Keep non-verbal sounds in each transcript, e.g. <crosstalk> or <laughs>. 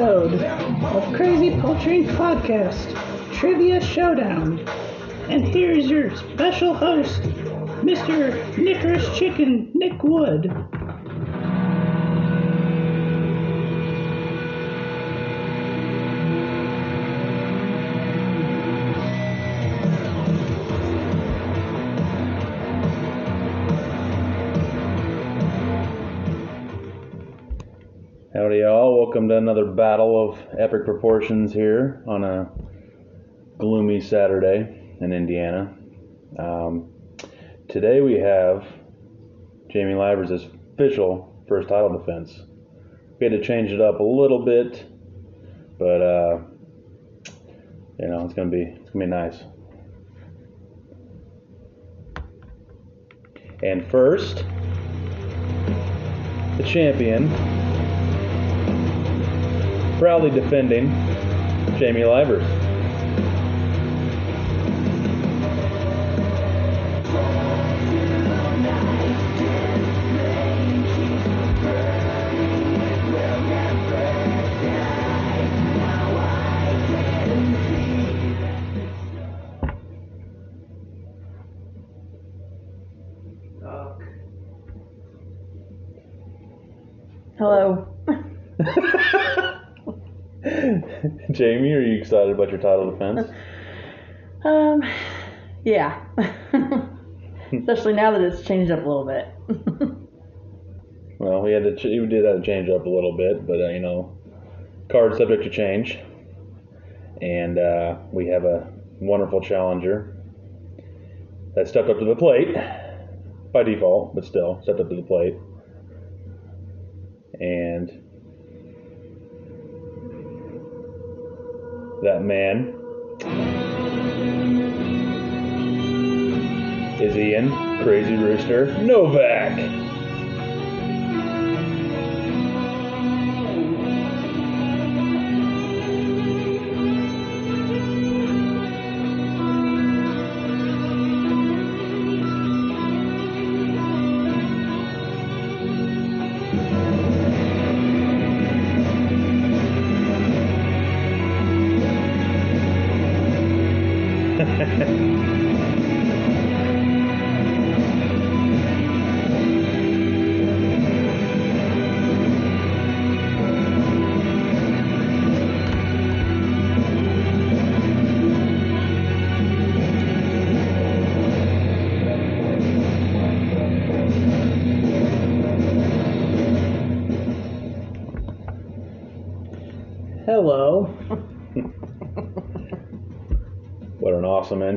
episode of Crazy Poultry Podcast Trivia Showdown. And here's your special host, Mr. Nickers Chicken Nick Wood. Howdy, y'all. Welcome to another battle of epic proportions here on a gloomy Saturday in Indiana. Um, today we have Jamie Livers' official first title defense. We had to change it up a little bit, but uh, you know it's gonna be it's gonna be nice. And first, the champion proudly defending Jamie Livers. Hello. Jamie, are you excited about your title defense? <laughs> Um, yeah. <laughs> Especially now that it's changed up a little bit. <laughs> Well, we had to ch- we did have to change up a little bit, but uh, you know, card subject to change, and uh, we have a wonderful challenger that stepped up to the plate by default, but still stepped up to the plate, and that man. Is Ian Crazy Rooster? Novak.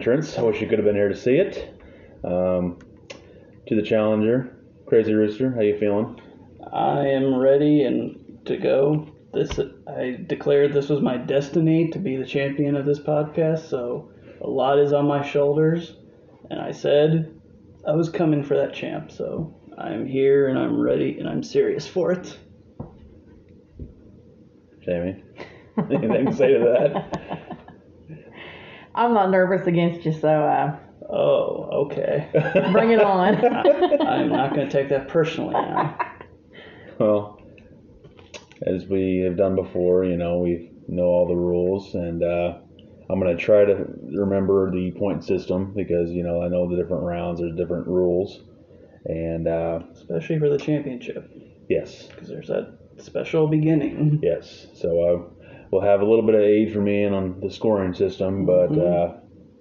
Entrance. I wish you could have been here to see it. Um, to the challenger, Crazy Rooster, how you feeling? I am ready and to go. This I declared this was my destiny to be the champion of this podcast, so a lot is on my shoulders, and I said I was coming for that champ, so I'm here and I'm ready and I'm serious for it. Jamie? <laughs> Anything to say to that? <laughs> I'm not nervous against you, so uh, Oh, okay. bring it on. <laughs> I'm not going to take that personally now. <laughs> Well, as we have done before, you know, we know all the rules, and uh, I'm going to try to remember the point system because, you know, I know the different rounds, there's different rules. And uh, Especially for the championship, yes, because there's that special beginning. yes. So we'll have a little bit of aid from Ian on the scoring system, but, uh,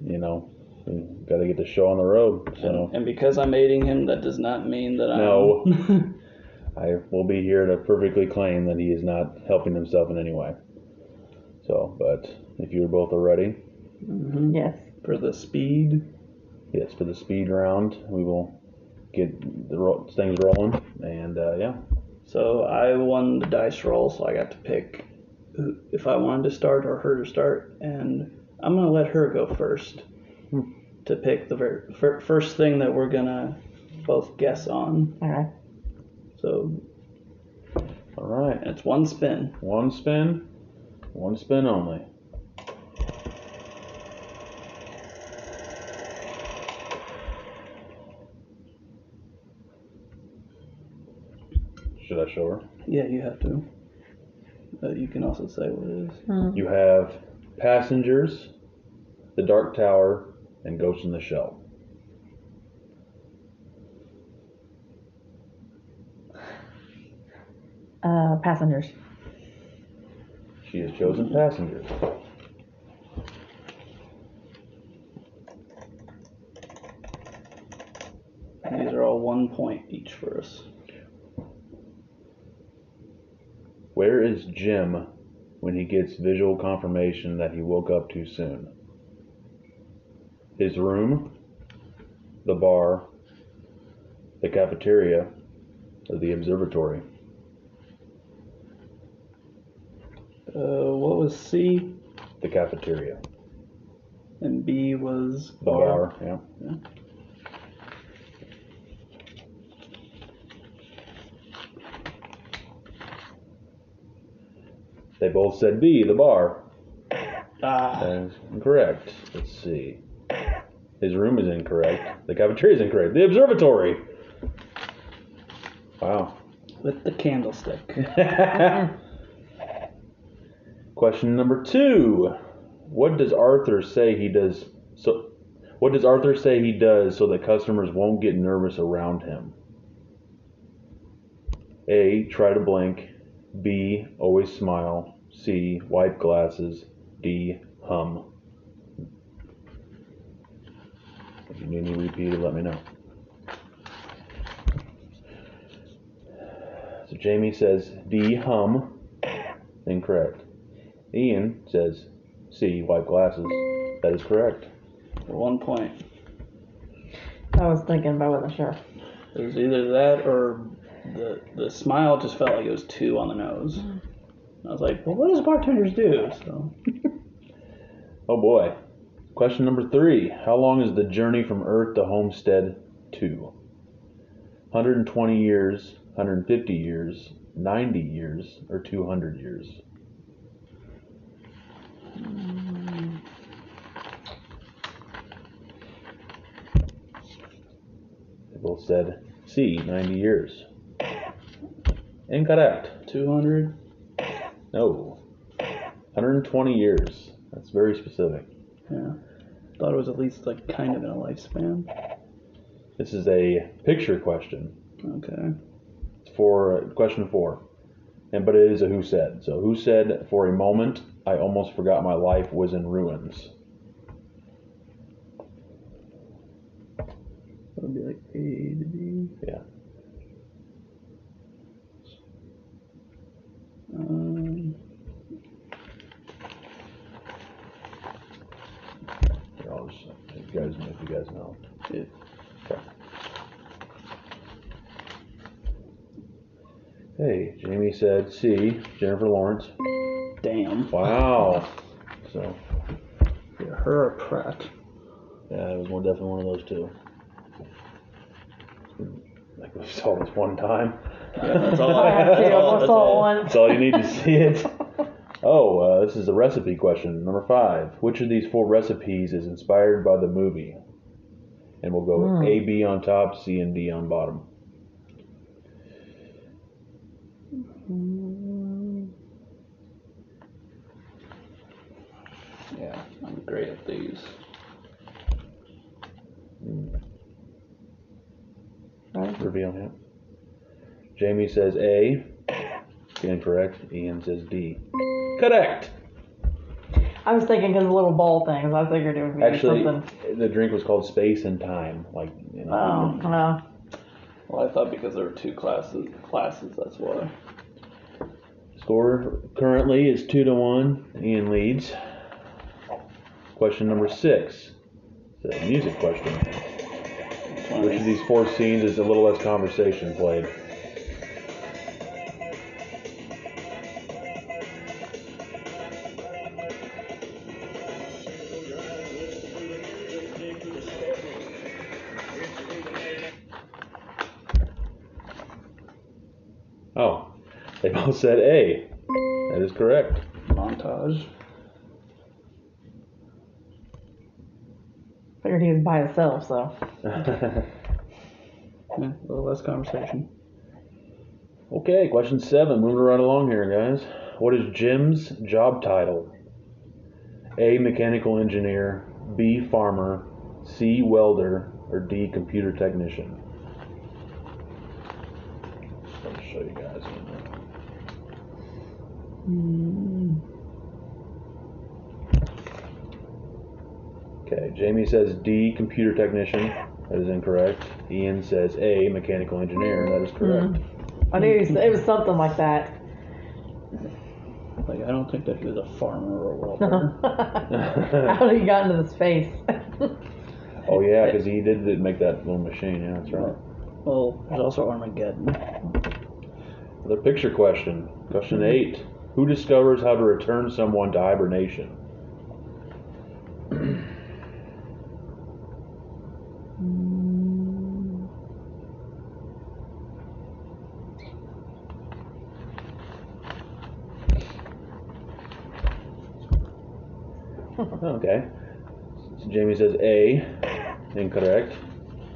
you know, got to get the show on the road. So. And because I'm aiding him, that does not mean that I'm. No. <laughs> <laughs> I will be here to perfectly claim that he is not helping himself in any way. So, but if you both are ready, yes. for the speed. yes, for the speed round, we will get the ro- things rolling. And uh, yeah, So I won the dice roll, so I got to pick who- if I wanted to start or her to start, and I'm gonna let her go first hmm. to pick the very fir- first thing that we're gonna both guess on. Okay. So All right. It's one spin. One spin. One spin only. Should I show her? Yeah, you have to. Uh, you can also say what it is. You have Passengers, The Dark Tower, and Ghost in the Shell. Uh, passengers. She has chosen Passengers. These are all one point each for us. Where is Jim when he gets visual confirmation that he woke up too soon? His room, the bar, the cafeteria, or the observatory? Uh, what was C The cafeteria. and B was The bar, yeah. Yeah. They both said B, the bar. Ah, That is incorrect. Let's see. His room is incorrect. The cafeteria is incorrect. The observatory. Wow. with the candlestick. <laughs> Question number two. What does Arthur say he does so what does Arthur say he does so that customers won't get nervous around him? A. Try to blink. B. Always smile. C. Wipe glasses. D. Hum. If you need me repeated, let me know. So Jamie says D. Hum. Incorrect. Ian says C. Wipe glasses. That is correct. For one point. I was thinking, but I wasn't sure. It was either that or the the smile just felt like it was two on the nose. Mm. I was like, well, what does bartenders do? So <laughs> Oh boy. Question number three. How long is the journey from Earth to Homestead 2? 120 years, 150 years, 90 years, or 200 years? They both said C, 90 years. Incorrect. two hundred. No. 120 years. That's very specific. Yeah. Thought it was at least like kind of in a lifespan. This is a picture question. Okay. for question four, and but it is a who said. So who said for a moment I almost forgot my life was in ruins. That would be like A to B. Yeah. Um, Here, I'll just, if you guys, if you guys know. it, Okay. Hey, Jamie said C. Jennifer Lawrence. damn. Wow. So Yeah, her or Pratt. yeah, it was one definitely one of those two. Like we saw this one time. Yeah, that's all I <laughs> I have have. to. That's all, almost that's saw all. one. That's all you need to see it. <laughs> Oh, uh, this is a recipe question. Number five. Which of these four recipes is inspired by the movie? And we'll go Hmm. A, B on top, C, and D on bottom. Yeah, I'm great at these. Right? Reveal him. Jamie says A. Incorrect. Ian says D. Correct. I was thinking because the little ball things. I figured it would be Actually, something. the drink was called Space and Time. Like, you know. Oh no. Well, I thought because there were two classes, classes, that's why. Score currently is two to one. Ian leads. Question number six. It's a music question. Which of these four scenes is a little less conversation played? Said A. That is correct. Montage. Figured he was by himself, so. <laughs> Yeah, a little less conversation. okay, question seven. Moving right along here, guys. What is Jim's job title? A. Mechanical engineer. B. Farmer. C. Welder. Or D. Computer technician. Me show you guys. Mm. Okay, Jamie says D. Computer technician. That is incorrect. Ian says A. Mechanical engineer. That is mm. correct. I knew he was, it was something like that. Like, I don't think that he was a farmer or a welder. <laughs> How did he got into this face? <laughs> Oh yeah, because he did, did make that little machine. Yeah, that's right. well, there's also Armageddon. Another picture question. Question mm-hmm. eight. Who discovers how to return someone to hibernation? Hmm. okay. So Jamie says A. Incorrect.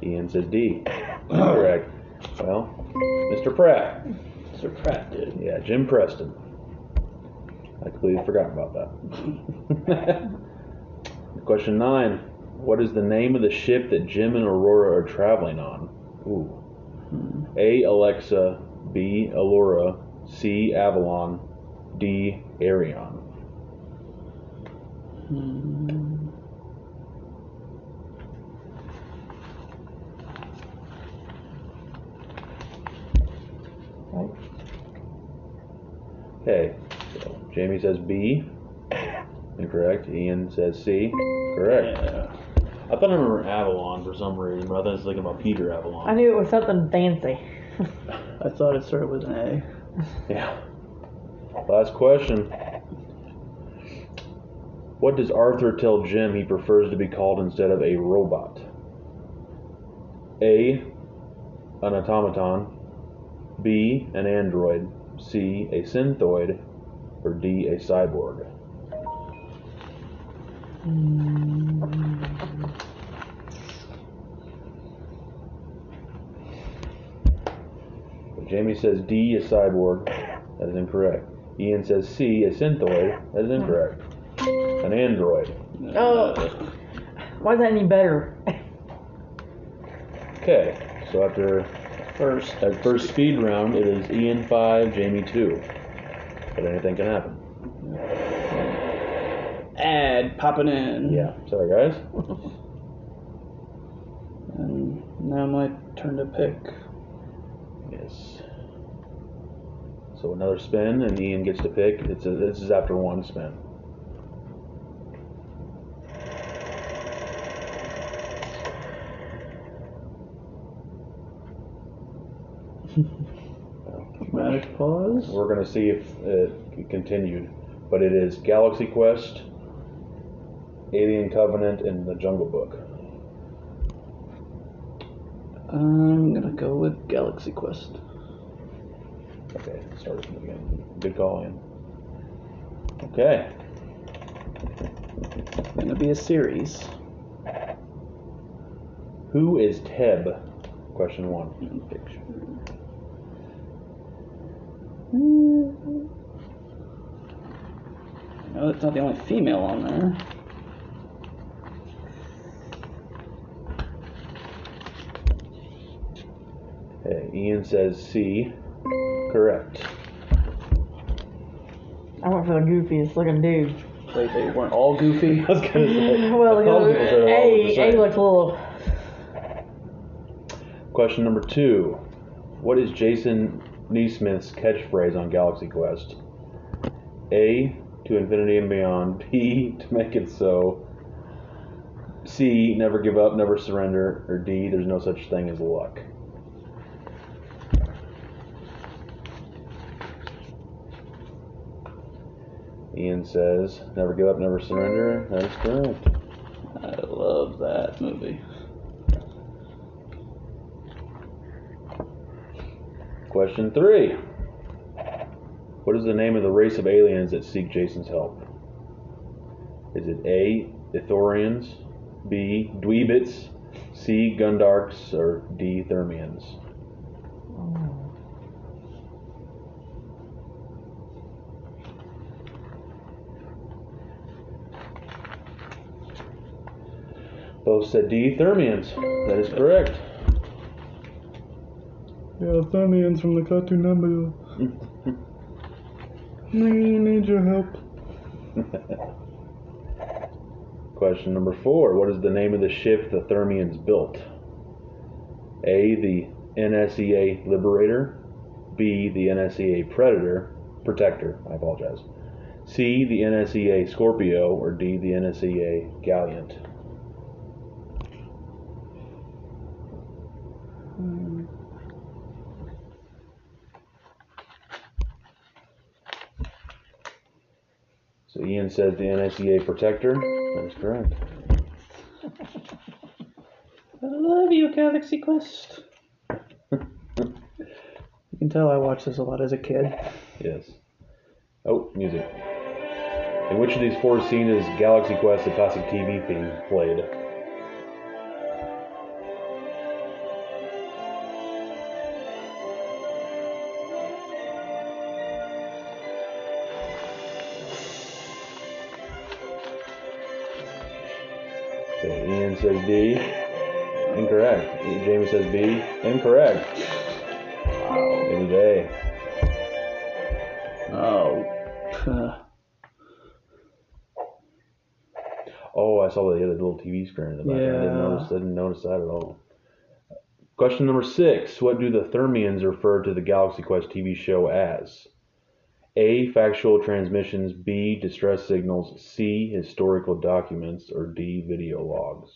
Ian says D. Correct. Well, Mr. Pratt. Mr. Pratt did. Yeah, Jim Preston. I completely forgot about that. <laughs> Question nine. What is the name of the ship that Jim and Aurora are traveling on? Ooh. Hmm. A. Alexa. B. Allura. C. Avalon. D. Arion. Hmm. Right. Okay. So Jamie says B. Incorrect. Ian says C. Correct. Yeah. I thought I remember Avalon for some reason, but I thought I was thinking about Peter Avalon. I knew it was something fancy. <laughs> I thought it started with an A. Yeah. Last question. What does Arthur tell Jim he prefers to be called instead of a robot? A. An automaton. B. An android. C. A synthoid. Or D. A cyborg. Jamie says D. A cyborg. That is incorrect. Ian says C. A synthoid. That is incorrect. An android. Oh. Why is that any better? Okay, so after First. that first speed round, it is Ian 5, Jamie 2. But anything can happen. Ad popping in. Yeah, sorry guys. <laughs> And now my turn to pick. Yes. So another spin, and Ian gets to pick. It's a, this is after one spin. Pause. We're going to see if it continued. But it is Galaxy Quest, Alien Covenant, and the Jungle Book. I'm gonna go with Galaxy Quest. Okay, start from the beginning. Good call, Ian. Okay. Gonna be a series. Who is Teb? Question one. Picture. Mm-hmm. No, that's not the only female on there. Okay, Ian says C. Correct. I went for the goofiest looking dude. Wait, they weren't all goofy. <laughs> I was gonna say. <laughs> Well, you know, said it all was the A, A same. looked a little. Question number two. What is Jason Nesmith's catchphrase on Galaxy Quest? A. To infinity and beyond. <laughs> B. To make it so. C. Never give up, never surrender. Or D. There's no such thing as luck. Ian says, never give up, never surrender. That is correct. I love that movie. Question three. What is the name of the race of aliens that seek Jason's help? Is it A. Ithorians, B. Dweebits, C. Gundarks, or D. Thermians? Both said D. Thermians. That is correct. Yeah, Thunians from the Cartoon Network. <laughs> We need your help. Question number four. What is the name of the ship the Thermians built? A. The NSEA Liberator. B. The NSEA Predator. Protector. I apologize. C. The NSEA Scorpio. Or D. The NSEA Gallant. So Ian says the NSEA Protector. That is correct. I love you, Galaxy Quest. You can tell I watched this a lot as a kid. Yes. Oh, music. In which of these four scenes is Galaxy Quest, the classic TV theme, played? Says D. Incorrect. Jamie says B. Incorrect. It was A. Oh. <sighs> Oh, I saw the other little TV screen in the background. I didn't Yeah. notice. I didn't notice that at all. Question number six: What do the Thermians refer to the Galaxy Quest TV show as? A. Factual transmissions. B. Distress signals. C. Historical documents. Or D. Video logs.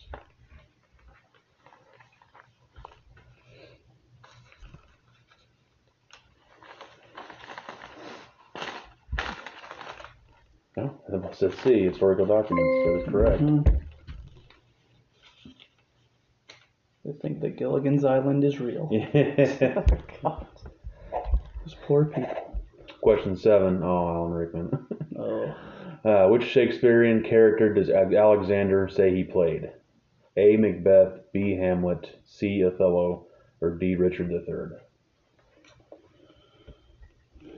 No, it says C. Historical documents. That is correct. mhm. They think that Gilligan's Island is real. <laughs> <laughs> Yeah. Those poor people. Question seven. Oh, Alan Rickman. <laughs> Oh. Uh, which Shakespearean character does Alexander say he played? A. Macbeth, B. Hamlet, C. Othello, or D. Richard III?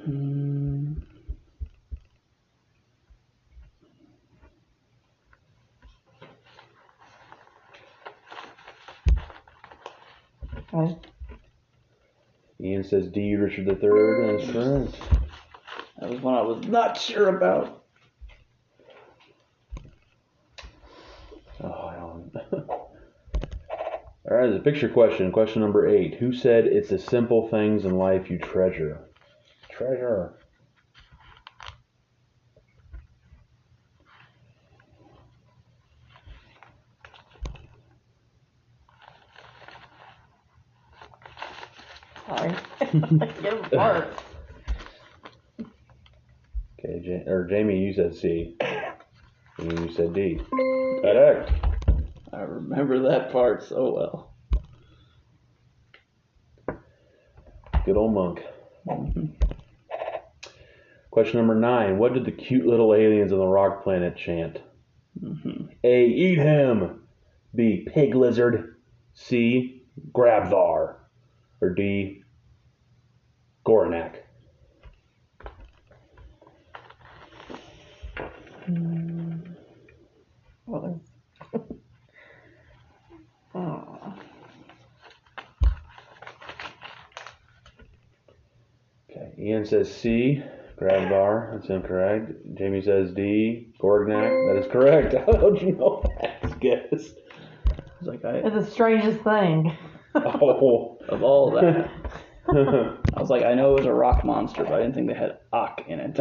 Hmm. Okay. Ian says D. Richard III. That's correct. That was one I was not sure about. Oh, <laughs> All right, there's a picture question. Question number eight. Who said it's the simple things in life you treasure? Treasure. Sorry. Give it apart. Okay, or Jamie, you said C. And you said D. Correct. I remember that part so well. Good old monk. Mm-hmm. Question number nine. What did the cute little aliens on the rock planet chant? Mm-hmm. A. Eat him. B. Pig lizard. C. Grabvar. Or D. Goranak. What is? oh. Okay. Ian says C. Grabvar. That's incorrect. Jamie says D. Gorgnak. That is correct. <laughs> How'd you know that? Guess. It's like I It's the strangest thing. Oh. <laughs> of all that. <laughs> I was like, I know it was a rock monster, but I didn't think they had Ak in it.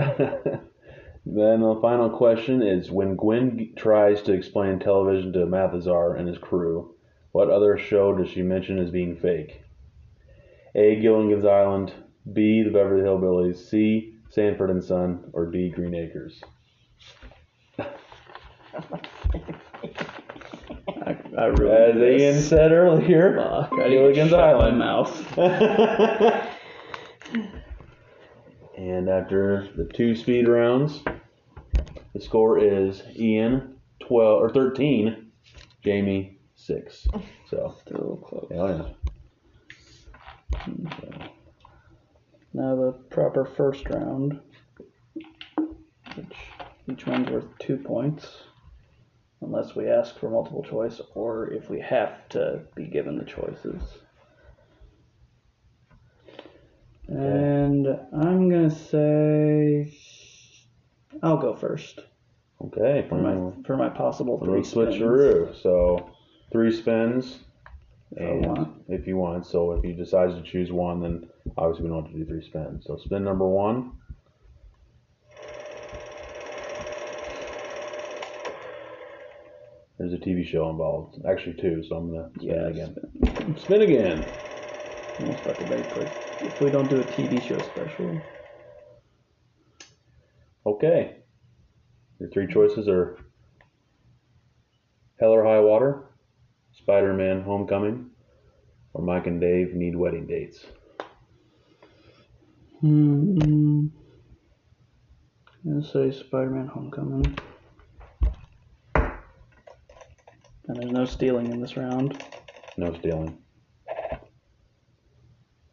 Then the final question is when Gwen tries to explain television to Mathesar and his crew, what other show does she mention as being fake? A. Gilligan's Island, B. The Beverly Hillbillies, C. Sanford and Son, or D. Green Acres? I, I As Ian said earlier, Fuck, I Gilligan's shut Island. my mouth. <laughs> And after the two speed rounds, the score is Ian 12 or 13, Jamie 6. So, Still a little close. yeah, yeah. Now the proper first round, which each one's worth two points, unless we ask for multiple choice or if we have to be given the choices. And I'm gonna say I'll go first Okay, for my for my possible three switcheroo. So three spins. I And. If you want, so if you decide to choose one, then obviously we don't have to do three spins. So spin number one. There's a TV show involved. Actually two, so I'm gonna spin Yeah, again. Spin again. Almost to make for if we don't do a TV show special. Okay. Your three choices are Hell or High Water, Spider-Man Homecoming, or Mike and Dave Need Wedding Dates. Hmm. I'm say Spider-Man: Homecoming. And there's no stealing in this round. No stealing.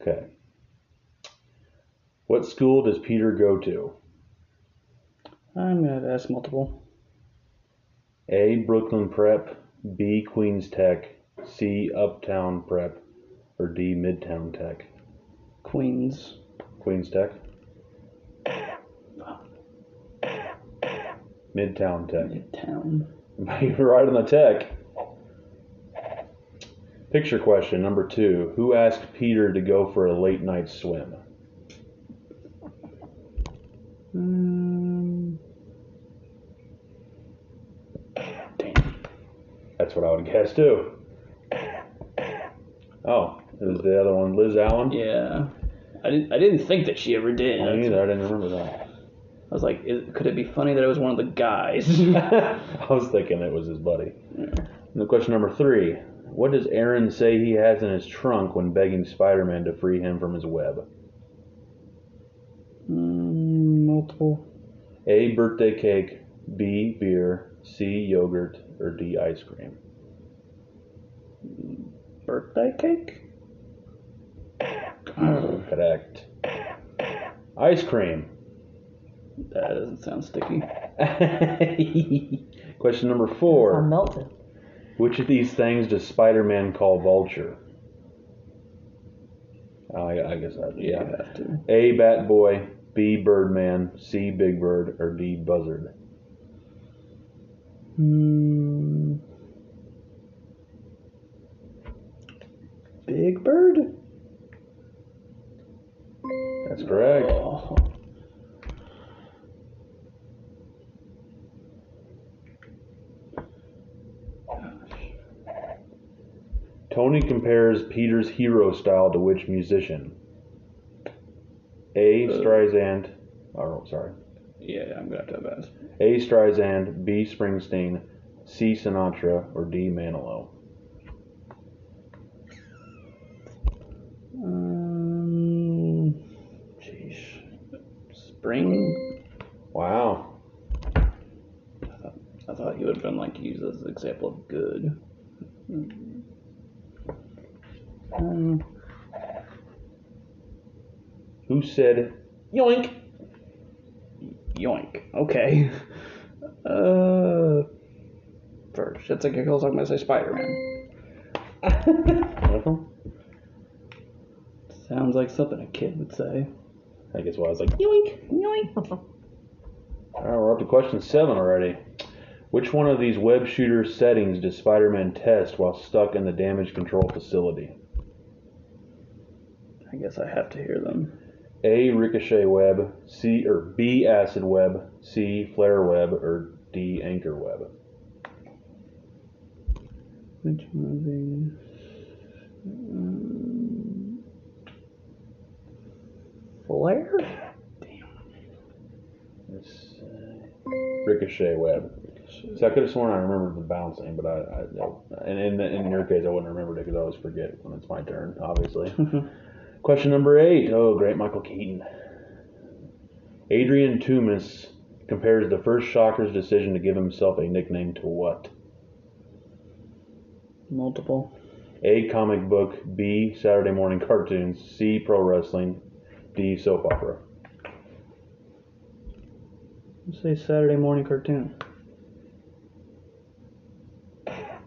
Okay. What school does Peter go to? I'm gonna ask multiple. A. Brooklyn Prep, B. Queens Tech, C. Uptown Prep, or D. Midtown Tech? Queens. Queens Tech? Midtown Tech. Midtown. <laughs> You're right on the tech. Picture question number two. Who asked Peter to go for a late night swim? Um, damn. That's what I would guess too. Oh, it was the other one, Liz Allen? Yeah. I didn't. I didn't think that she ever did. Me neither. I didn't remember that. I was like, is, could it be funny that it was one of the guys? <laughs> I was thinking it was his buddy. And the question number three. What does Aaron say he has in his trunk when begging Spider Man to free him from his web? mm, multiple. A. Birthday cake. B. Beer. C. Yogurt. Or D. Ice cream. Birthday cake. Correct. Ice cream. That doesn't sound sticky. <laughs> Question number four. melted. Which of these things does Spider Man call Vulture? I, I guess that, Yeah. I have to. A. Bat Boy. B. Birdman. C. Big Bird. Or D. Buzzard. Hmm. Big Bird? That's correct. Oh. Tony compares Peter's hero style to which musician? A. Streisand. Oh, sorry. Yeah, I'm gonna have to have asked. A. Streisand. B. Springsteen. C. Sinatra. Or D. Manilow. Um, Spring? Wow. I thought he would have been like used as an example of good. Um, Who said yoink? yoink. Okay. Uh, for shits and giggles, I'm gonna say Spider-Man. <laughs> Sounds like something a kid would say. I guess why I was like yoink, yoink. <laughs> All right, we're up to question seven already. Which one of these web shooter settings does Spider-Man test while stuck in the damage control facility? I guess I have to hear them. A. Ricochet web. C. or B. Acid web. C. Flare web. Or D. Anchor web. Which one of these? Um, flare? It's, uh, Ricochet web. So I could have sworn I remembered the bouncing, but I, I and in, in your case I wouldn't remember it because I always forget when it's my turn, obviously. <laughs> Question number eight. Oh, great, Michael Keaton. Adrian Toomes compares the first Shocker's decision to give himself a nickname to what? Multiple. A. Comic book. B. Saturday morning cartoons. C. Pro wrestling. D. Soap opera. Let's say Saturday morning cartoon.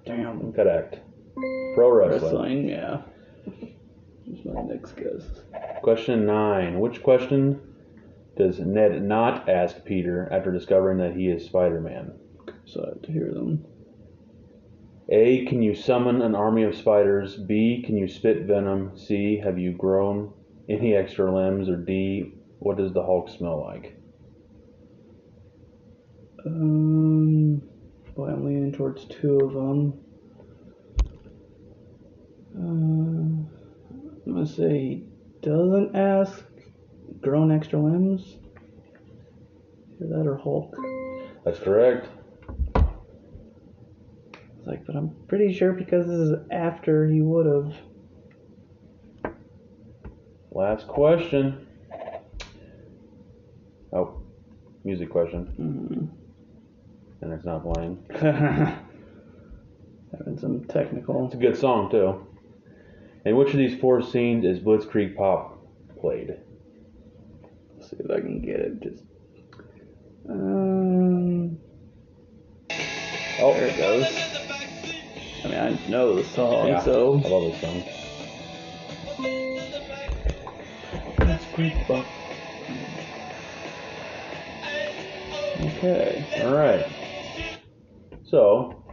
Damn. Correct. Pro wrestling. Wrestling, yeah. That's my next guess. Question nine. Which question does Ned not ask Peter after discovering that he is Spider-Man? So I have to hear them. A. Can you summon an army of spiders? B. Can you spit venom? C. Have you grown any extra limbs? Or D. What does the Hulk smell like? Um, boy, I'm leaning towards two of them. Uh, I'm gonna say he doesn't ask grown extra limbs. Either that or Hulk. That's correct. It's like, but I'm pretty sure because this is after he would have. Last question. Oh, music question. And it's not playing. <laughs> Having some technical. It's a good song, too. In which of these four scenes is Blitzkrieg Bop played? Let's see if I can get it. Just. Um. Oh, There it goes. I mean, I know the song, Yeah, so. I love this song. Okay. All right. So,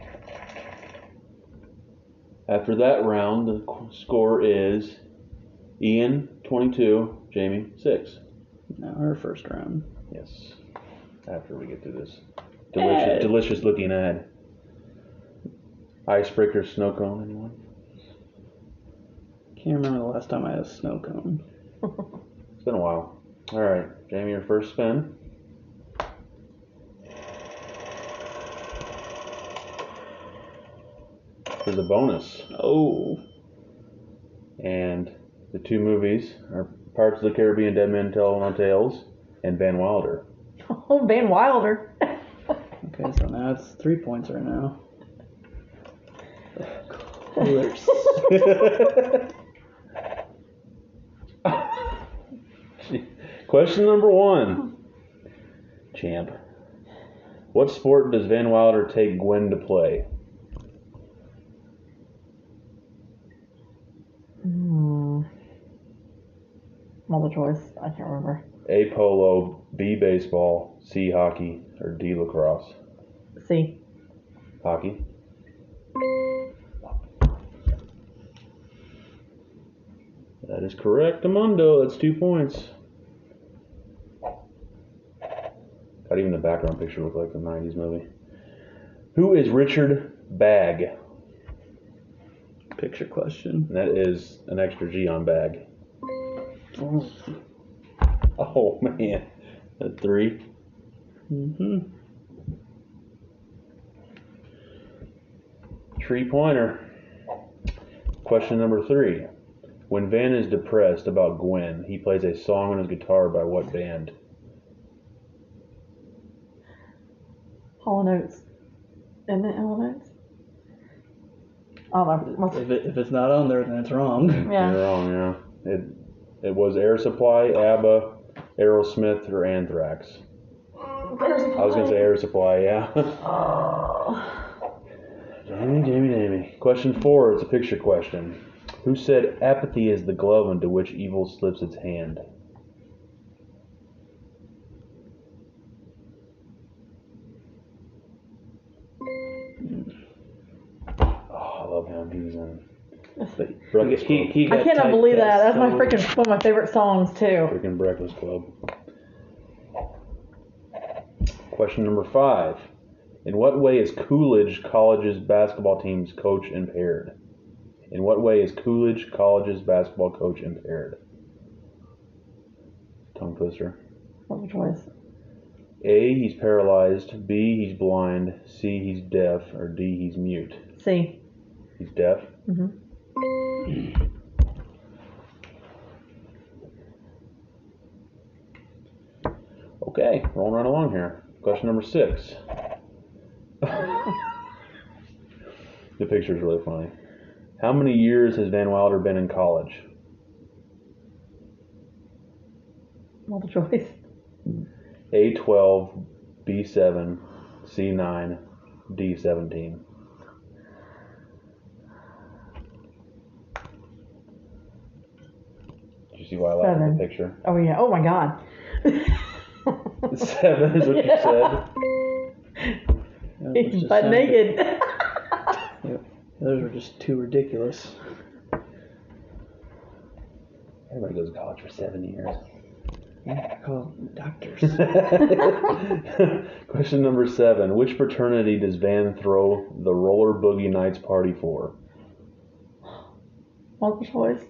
after that round, the score is Ian 22, Jamie 6. Now our first round. Yes. After we get through this delicious, delicious looking ad. Icebreaker snow cone, anyone? Can't remember the last time I had a snow cone. <laughs> It's been a while. All right, Jamie, your first spin. There's a bonus, Oh. and the two movies are Pirates of the Caribbean: Dead Men Tell No Tales and Van Wilder. <laughs> Oh, Van Wilder. <laughs> Okay, so now it's three points right now. <laughs> Coolers. Question number one, champ. What sport does Van Wilder take Gwen to play? Hmm. Multiple choice. I can't remember. A polo, B baseball, C hockey, or D lacrosse? C. Hockey. That is correct, Amundo. That's two points. God, even the background picture looked like a 90s movie. Who is Richard Bagg? Picture question. And that is an extra G on bag. Oh, man. A three. Mm-hmm. Three pointer. Question number three. When Van is depressed about Gwen, he plays a song on his guitar by what band? Hall Notes. Isn't it Hall Notes? I don't know. Must- If, it, if it's not on there, then it's wrong. Yeah. You're wrong, yeah. It it was Air Supply, ABBA, Aerosmith, or Anthrax. Mm, I was gonna say Air Supply, yeah. Oh. Jamie, Jamie, Jamie. Question four. It's a picture question. Who said apathy is the glove into which evil slips its hand? Oh, I love him. He was in He, Breakfast he, Club. he I got cannot believe that. That's my typecast, freaking one of my favorite songs too. Freaking Breakfast Club. Question number five. In what way is Coolidge College's basketball team's coach impaired? In what way is Coolidge College's basketball coach impaired? Tongue twister. Multiple choice. A. He's paralyzed. B. He's blind. C. He's deaf. Or D. He's mute. C. He's deaf. Mm-hmm. Mhm. rolling right along here. Question number six. <laughs> the picture is really funny. How many years has Van Wilder been in college? Multiple choice. A12, B7, C9, D17. Did you see why I Seven. the picture? Oh yeah. Oh my god. <laughs> Seven is what you said. <laughs> That was He's just butt sound- naked. <laughs> Those were just too ridiculous. Everybody goes to college for seven years. Yeah, call doctors. Question number seven. Which fraternity does Van throw the roller boogie nights party for? Multiple choice.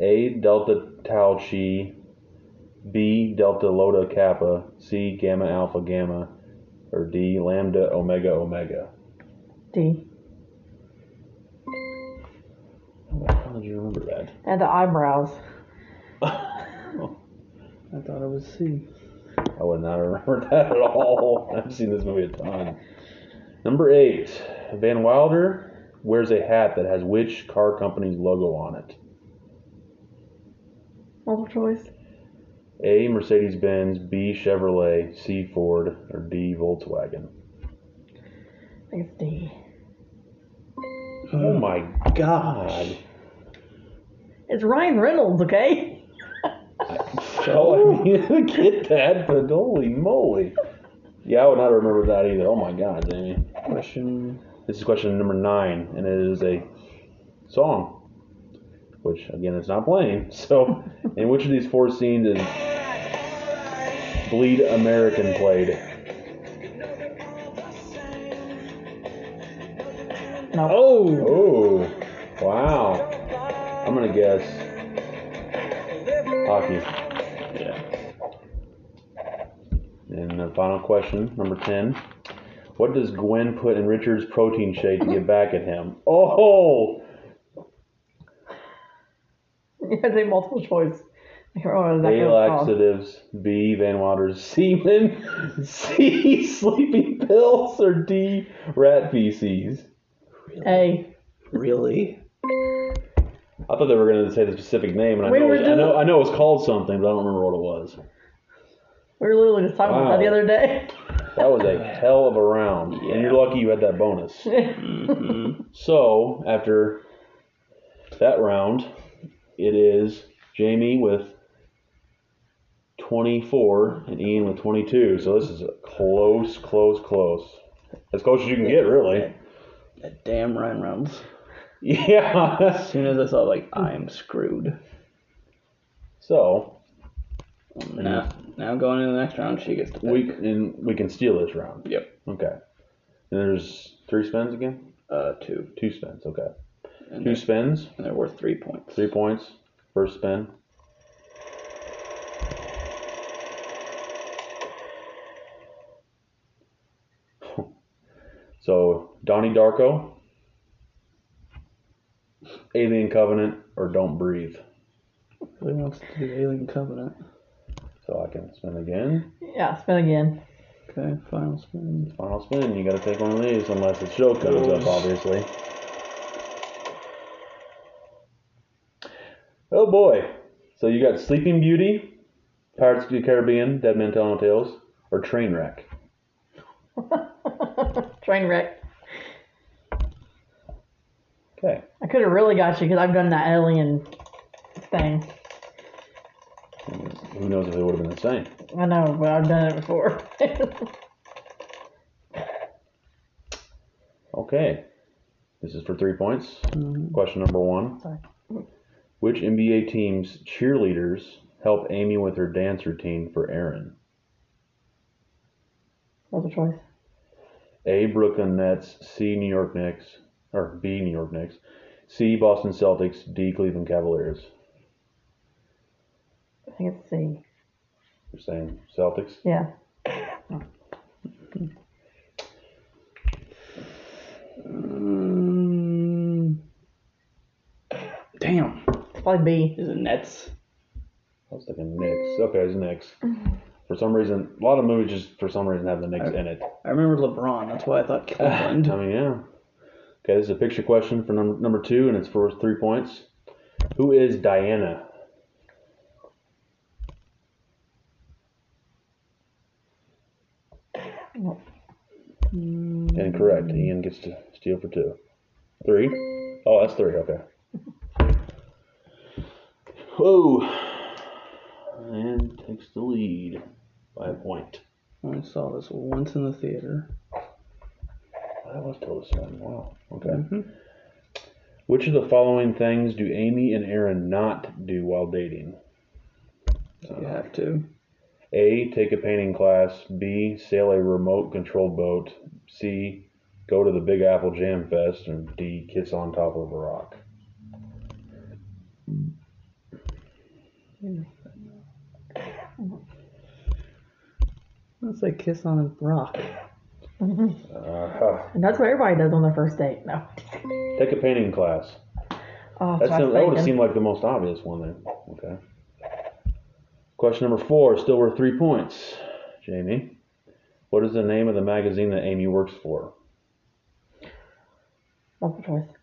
A. Delta Tau Chi. B. Delta Lota Kappa. C. Gamma Alpha Gamma. Or D. Lambda Omega Omega. D. How did you remember that? And the eyebrows. <laughs> I thought it was C. I would not remember <laughs> that at all. I've seen this movie a ton. Number eight. Van Wilder wears a hat that has which car company's logo on it? Multiple choice. A. Mercedes Benz, B. Chevrolet, C. Ford, or D. Volkswagen. I think it's D. Oh uh, my god. It's Ryan Reynolds, okay? so I <laughs> mean, <laughs> I get that, but holy moly. Yeah, I would not remember that either. Oh my god, Jamie. Question. This is question number nine, and it is a song, which again it's not playing. <laughs> So, in which of these four scenes is Bleed American played? No. Oh! Oh, wow. I'm gonna guess hockey. Yeah. And the final question, number 10. What does Gwen put in Richard's protein shake to get back at him? Oh! <laughs> You have to say multiple choice. Oh, that A. Laxatives, B. Van Wilder's semen, <laughs> C. Sleeping pills, or D. Rat feces. A. Really? I thought they were going to say the specific name, and I We know, were it was, I know doing- I know it was called something, but I don't remember what it was. We were literally just talking about that the other day. <laughs> That was a hell of a round, and you're lucky you had that bonus. Mm-hmm. So, after that round, it is Jamie with 24 and Ian with 22. So, this is a close, close, close. As close as you can get, really. That damn Ryan Reynolds. <laughs> Yeah. As soon as I saw, like, I'm screwed. so, Now, now going into the next round, she gets to pick. we and we can steal this round. Yep. Okay. And there's three spins again? Uh, two. Two spins, okay. And Two spins, and they're worth three points. three points. First spin. <laughs> So Donnie Darko, Alien Covenant, or Don't Breathe. Really wants to do Alien Covenant. So I can spin again. yeah, spin again. Okay, final spin. Final spin. You got to take one of these, unless the show comes up, obviously. Oh boy! So you got Sleeping Beauty, Pirates of the Caribbean, Dead Men Tell No Tales, or Trainwreck. <laughs> Train wreck. Okay. I could have really got you because I've done that alien thing. Who knows if it would have been the same? I know, but I've done it before. <laughs> Okay. This is for three points. Mhm. Question number one. Sorry. Which NBA team's cheerleaders help Amy with her dance routine for Aaron? What's the choice? A. Brooklyn Nets, C. New York Knicks, or B. New York Knicks, C. Boston Celtics, D. Cleveland Cavaliers. I think it's C. You're saying Celtics? Yeah. Mm, damn. It's probably B. Is it Nets? I was thinking Knicks. Okay, it's Knicks. Mm-hmm. For some reason, a lot of movies just for some reason have the Knicks in it. I remember LeBron. That's why I thought <laughs> Cleveland. I Cleveland. mean, yeah. Okay, this is a picture question for number number two, and it's for three points. Who is Diana? Mm. Incorrect. Ian gets to steal for two. Three? Oh, that's three. Okay. Whoa. And takes the lead by a point. I saw this once in the theater. That was Swinton. Wow. Okay. Mm-hmm. Which of the following things do Amy and Aaron not do while dating? You have to. A. Take a painting class. B. Sail a remote controlled boat. C. Go to the Big Apple Jam Fest. And D. Kiss on top of a rock. Let's say kiss on a rock. Uh, And that's what everybody does on their first date. No. take a painting class. Oh, That's that's the, that would have seemed like the most obvious one then. Okay. Question number four, still worth three points. Jamie, what is the name of the magazine that Amy works for? Multiple choice.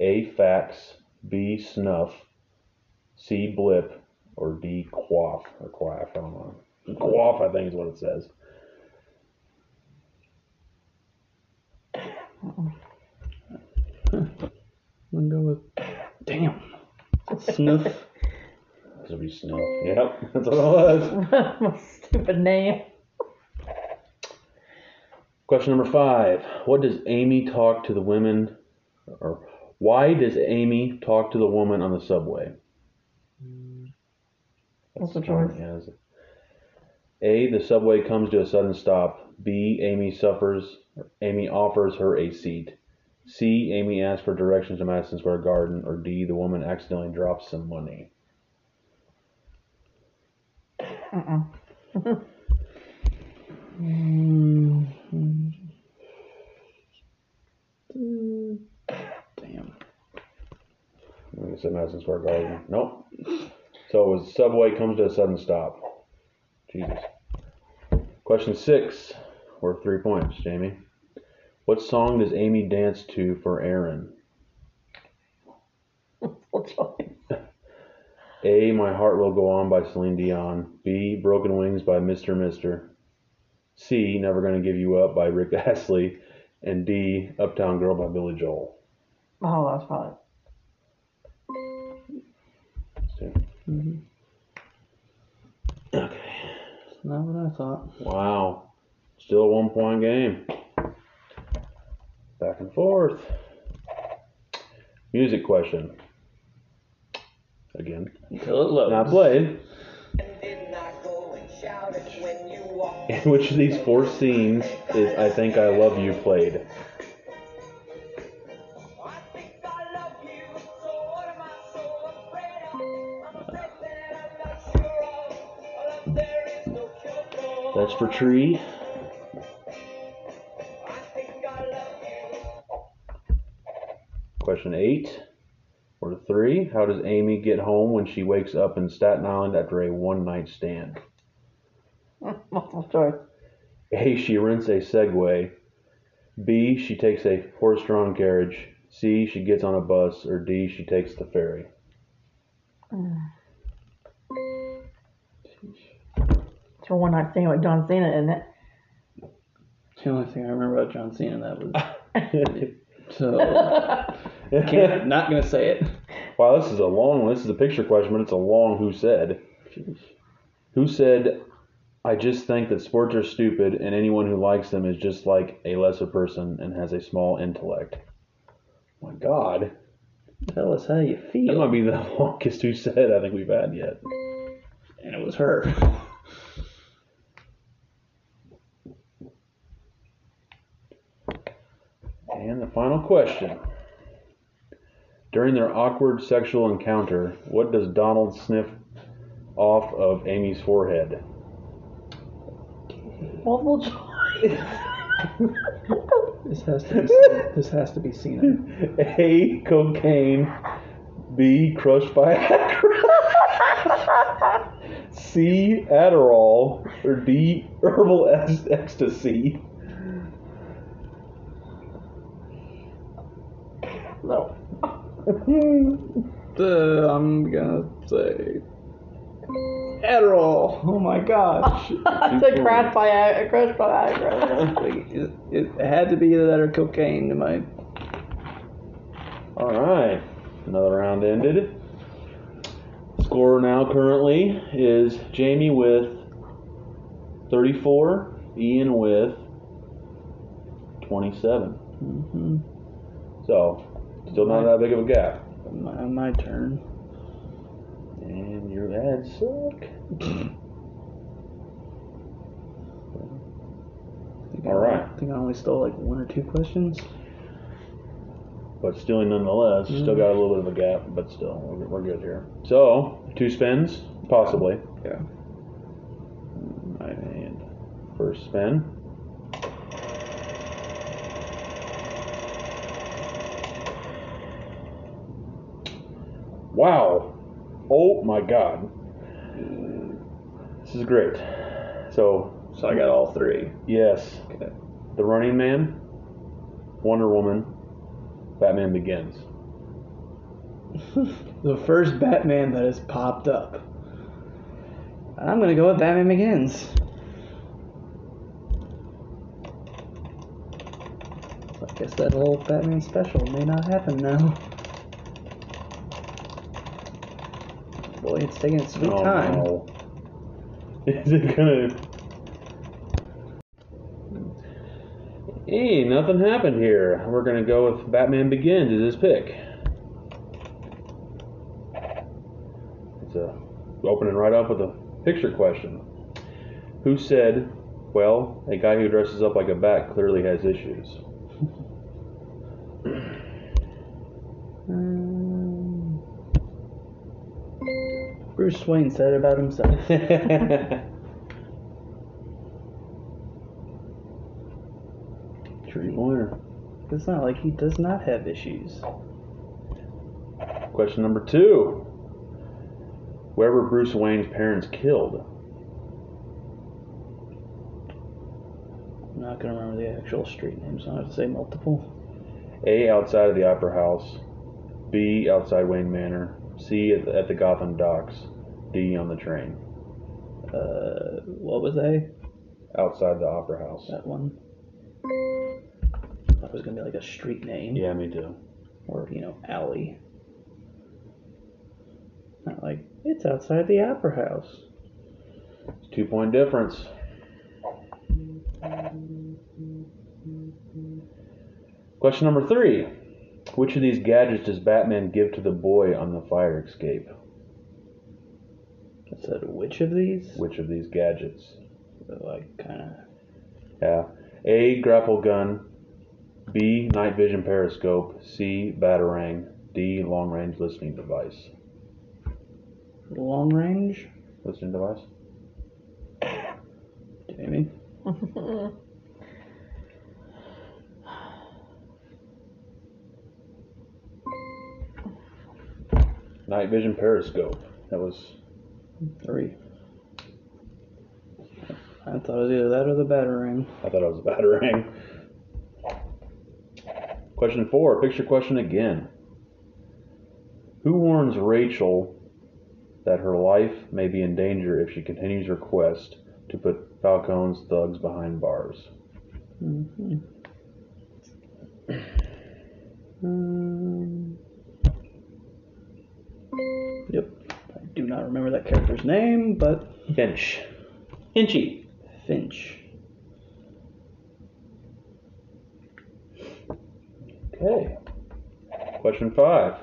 A. Facts, B. Snuff, C. Blip, or D. Quaff or Quaff. I don't know. Quaff, I think is what it says. Hmm. I'm gonna go with. Damn. Snuff. This would be Snuff. Yep, <laughs> that's what it was. <laughs> My stupid name. Question number five. What does Amy talk to the women, or why does Amy talk to the woman on the subway? What's the That's of- choice? it- A. The subway comes to a sudden stop. B. Amy suffers. Amy offers her a seat. C. Amy asks for directions to Madison Square Garden. Or D. The woman accidentally drops some money. Uh-uh. <laughs> Damn. Think it said Madison Square Garden. Nope. So it was subway comes to a sudden stop. Jesus. Question six, worth three points, Jamie. What song does Amy dance to for Aaron? <laughs> A. My Heart Will Go On by Celine Dion. B. Broken Wings by Mr. Mister. C. Never Gonna Give You Up by Rick Astley. And D. Uptown Girl by Billy Joel. Oh, that's probably. Mhm. Okay. That's not what I thought. Wow. Still a one point game. Back and forth. Music question. Again. Until it loads. Not played. Did not go and shout it when you walked. In which of these four scenes is I Think I Love You played? That's for Tree. I think I love you. Question eight. Or three. How does Amy get home when she wakes up in Staten Island after a one night stand? <laughs> Multiple choice. A. She rents a Segway. B. She takes a horse drawn carriage. C. She gets on a bus. Or D. She takes the ferry. Mm. It's for one night stand with John Cena, isn't it? The only thing I remember about John Cena that was <laughs> so. <laughs> Can't, not gonna say it. wow, this is a long one. This is a picture question, but it's a long who said. Who said, I just think that sports are stupid and anyone who likes them is just like a lesser person and has a small intellect. my God. Tell us how you feel. That might be the <laughs> longest who said I think we've had yet. And it was her. And the final question. During their awkward sexual encounter, what does Donald sniff off of Amy's forehead? Multiple choice. This has to be. this has to be seen. <laughs> A. Cocaine. B. Crushed Viagra. <laughs> C. Adderall, or D. Herbal ec- <laughs> ecstasy? No. <laughs> Uh, I'm gonna say Adderall. Oh my gosh. <laughs> I said crash by crash by Viagra. <laughs> it, it had to be that or cocaine to my. All right, another round ended. Score now currently is Jamie with 34, Ian with 27. hmm So, still not that big of a gap. My, my turn. And your ads suck. I All right. only- think I only stole like one or two questions. But stealing nonetheless, still mm. got a little bit of a gap, but still, we're, we're good here. So, two spins, possibly. Yeah. And first spin. Wow. Oh my god. This is great. So, So I got all three. yes. Okay. The Running Man, Wonder Woman, Batman Begins. <laughs> The first Batman that has popped up. I'm gonna go with Batman Begins. I guess that whole Batman special may not happen now. Boy, it's taking its sweet oh time. no. <laughs> Is it gonna. Hey, nothing happened here. We're gonna go with Batman Begins as his pick. It's a opening right up with a picture question. Who said, "Well, a guy who dresses up like a bat clearly has issues"? <laughs> Bruce Wayne said about himself. <laughs> Three pointer. It's not like he does not have issues. Question number two. Where were Bruce Wayne's parents killed? I'm not gonna remember the actual street names, so I have to say multiple. A. Outside of the Opera House. B. Outside Wayne Manor. C. At the, at the Gotham Docks. D. On the train. Uh, what was A? Outside the Opera House. That one. That was gonna be like a street name. Yeah, me too. Or, you know, alley. Not like, it's outside the Opera House. It's Two point difference. Question number three. Which of these gadgets does Batman give to the boy on the fire escape? I said, which of these? Which of these gadgets? Like, kind of. Yeah. A. Grapple gun. B. Night vision periscope. C. Batarang. D. Long range listening device. Long range? Listening device? <coughs> Jamie? <laughs> Night vision periscope. That was. Three. I thought it was either that or the batarang. I thought it was a batarang. Question four. Picture question again. Who warns Rachel that her life may be in danger if she continues her quest to put Falcone's thugs behind bars? Mm-hmm. <clears throat> Um, yep. Do not remember that character's name, but Finch. Hinchy. Finch. Okay. Question five.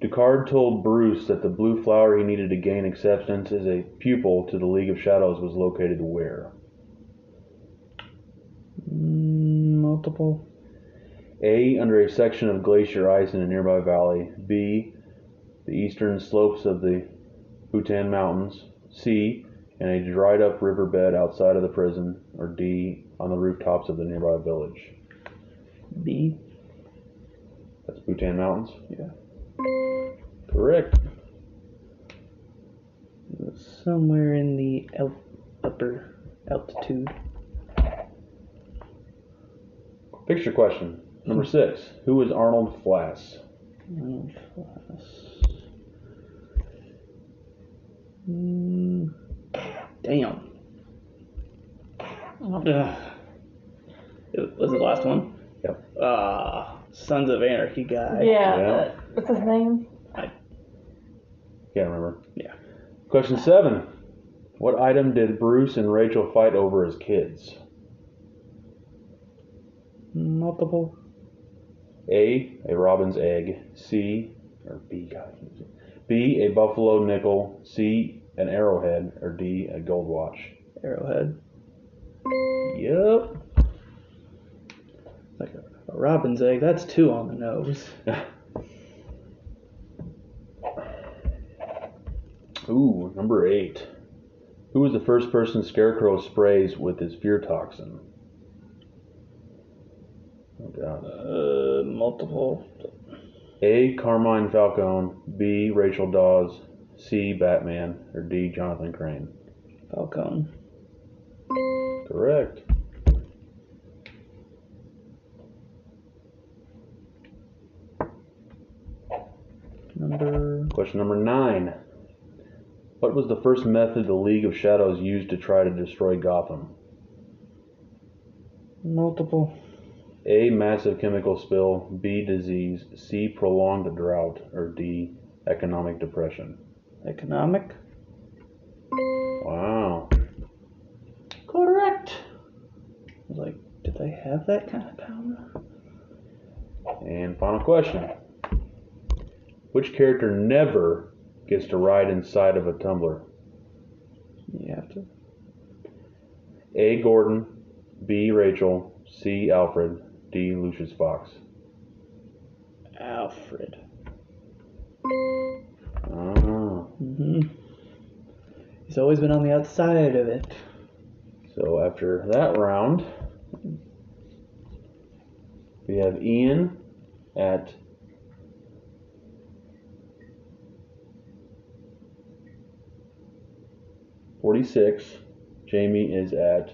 Ducard told Bruce that the blue flower he needed to gain acceptance as a pupil to the League of Shadows was located where? Mm, multiple. A. Under a section of glacier ice in a nearby valley. B. The eastern slopes of the Bhutan Mountains. C. In a dried up riverbed outside of the prison. Or D. On the rooftops of the nearby village. B. That's Bhutan Mountains? Yeah. Correct. Somewhere in the el- upper altitude. Picture question. Number hmm. six. Who is Arnold Flass? Oh, class. Mm, damn. Ugh. It- Was it the last one? Yep. Ah, Sons of Anarchy guy. Yeah. Yeah. what's his name? I can't remember. Yeah. Question seven. What item did Bruce and Rachel fight over as kids? Multiple. A. A robin's egg. C. Or B. God. B. A buffalo nickel. C. An arrowhead. Or D. A gold watch. Arrowhead. Yep. Like a, a robin's egg. That's two on the nose. <laughs> Ooh, number eight. Who was the first person Scarecrow sprays with his fear toxin? Oh god. Uh, multiple. A. Carmine Falcone. B. Rachel Dawes. C. Batman. Or D. Jonathan Crane. Falcone. Correct. Number. Question number nine. What was the first method the League of Shadows used to try to destroy Gotham? Multiple. A. Massive chemical spill. B. Disease. C. Prolonged drought. Or D. Economic depression. Economic. Wow. Correct. I was like, did they have that kind of power? And final question. Which character never gets to ride inside of a tumbler? You have to. A. Gordon. B. Rachel. C. Alfred. D. Lucius Fox. Alfred. Ah. hmm He's always been on the outside of it. So after that round, we have Ian at forty-six. Jamie is at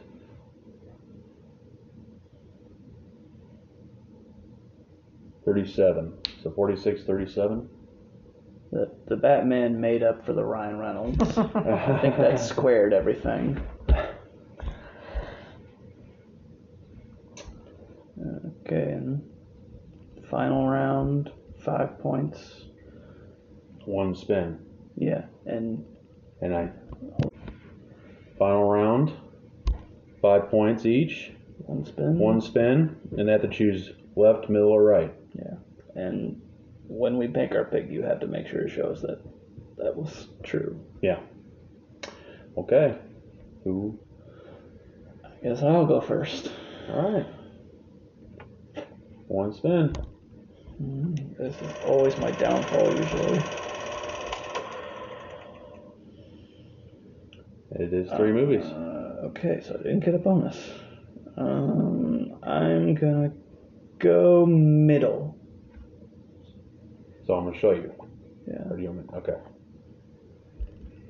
thirty-seven. So 46, 37. The, the Batman made up for the Ryan Reynolds. <laughs> I think that squared everything. Okay, and final round, five points. one spin. Yeah, and And I final round, five points each, one spin. one spin, and they have to choose left, middle, or right. Yeah, and when we make our pick, you have to make sure it shows that that was true. Yeah. Okay. Who? I guess I'll go first. All right. One spin. Mm, This is always my downfall usually. It is three movies. Uh, okay, so I didn't get a bonus. Um, I'm gonna go middle. So I'm gonna show you. Yeah. Or do you want me? Okay.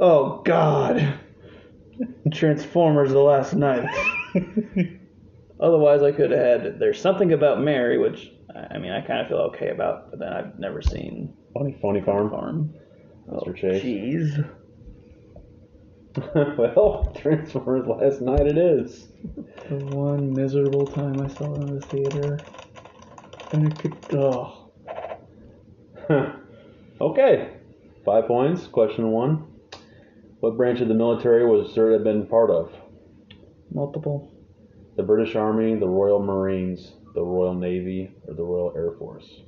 Oh God. Transformers: The Last Knight. <laughs> Otherwise, I could have had. There's something about Mary, which I mean, I kind of feel okay about, but then I've never seen Funny, funny farm. Farm. Mr. Oh, Chase. Jeez. <laughs> well, Transformers last Knight it is. The one miserable time I saw it in the theater. And it could. Oh. <laughs> okay. Five points. Question one. What branch of the military was Sir have been part of? Multiple. The British Army, the Royal Marines, the Royal Navy, or the Royal Air Force?